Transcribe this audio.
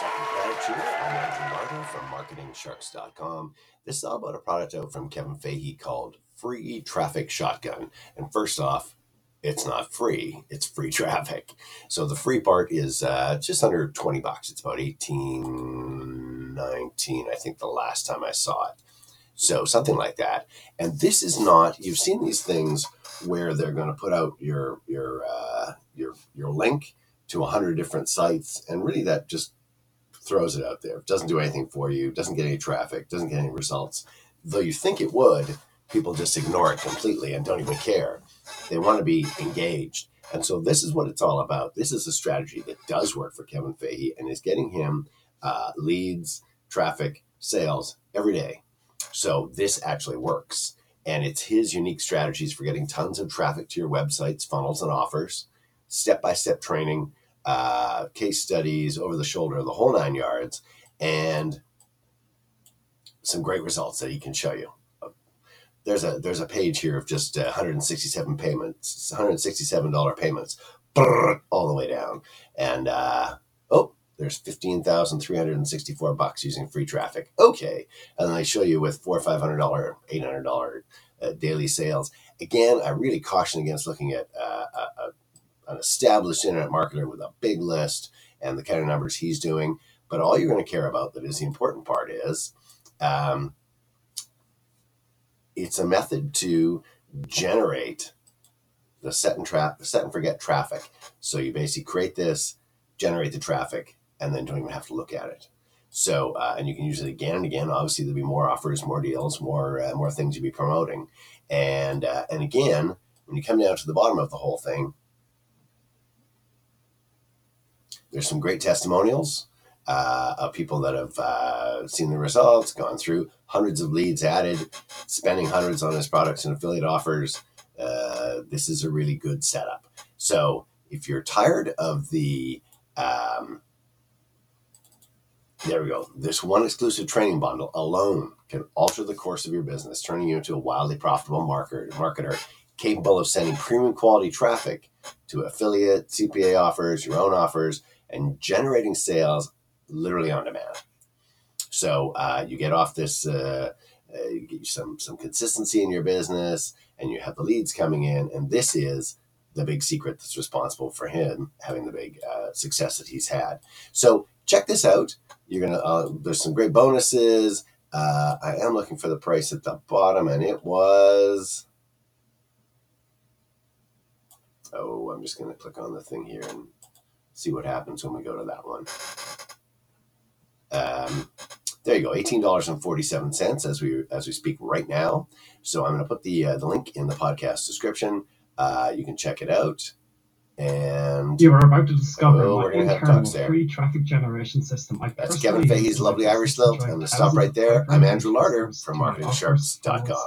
I'm Andrew Martin from MarketingSharks.com. This is all about a product out from Kevin Fahey called Free Traffic Shotgun. And first off, it's not free, it's free traffic. So the free part is uh, just under 20 bucks. It's about 18, 19, I think the last time I saw it. So something like that. And this is not, you've seen these things where they're going to put out your, your, uh, your, your link to 100 different sites. And really that just throws it out there. Doesn't do anything for you, doesn't get any traffic, doesn't get any results. Though you think it would, people just ignore it completely and don't even care. They want to be engaged. And so this is what it's all about. This is a strategy that does work for Kevin Fahey and is getting him uh, leads, traffic, sales every day. So this actually works. And it's his unique strategies for getting tons of traffic to your websites, funnels, and offers, step by step training, uh, case studies, over the shoulder, the whole nine yards, and some great results that he can show you. There's a there's a page here of just uh, 167 payments, 167 dollar payments, all the way down, and uh, oh, there's 15,364 bucks using free traffic. Okay, and then they show you with four, five hundred dollar, eight hundred dollar uh, daily sales. Again, I really caution against looking at uh, a, established internet marketer with a big list and the kind of numbers he's doing. But all you're going to care about that is the important part is um, it's a method to generate the set and trap set and forget traffic. So you basically create this, generate the traffic, and then don't even have to look at it. So uh, and you can use it again and again. Obviously, there'll be more offers, more deals, more uh, more things you'll be promoting, and uh, and again, when you come down to the bottom of the whole thing, there's some great testimonials uh, of people that have uh, seen the results, gone through hundreds of leads added, spending hundreds on his products and affiliate offers. Uh, this is a really good setup. So if you're tired of the, um, there we go, this one exclusive training bundle alone can alter the course of your business, turning you into a wildly profitable marketer, marketer capable of sending premium quality traffic to affiliate, CPA offers, your own offers, and generating sales literally on demand. So uh, you get off this, uh, uh, you get some some consistency in your business, and you have the leads coming in, and this is the big secret that's responsible for him having the big uh, success that he's had. So check this out. You're gonna uh, there's some great bonuses. Uh, I am looking for the price at the bottom, and it was. Oh, I'm just gonna click on the thing here and see what happens when we go to that one. Um, there you go, eighteen dollars and forty seven cents as we as we speak right now. So I'm going to put the uh, the link in the podcast description. Uh, you can check it out. And you are about to discover Oh, my we're gonna have internal free traffic generation system. I that's Kevin Fahey's lovely Irish lilt. I'm going to stop right there. I'm Andrew Larder from to my offers, MarketingSharks.com.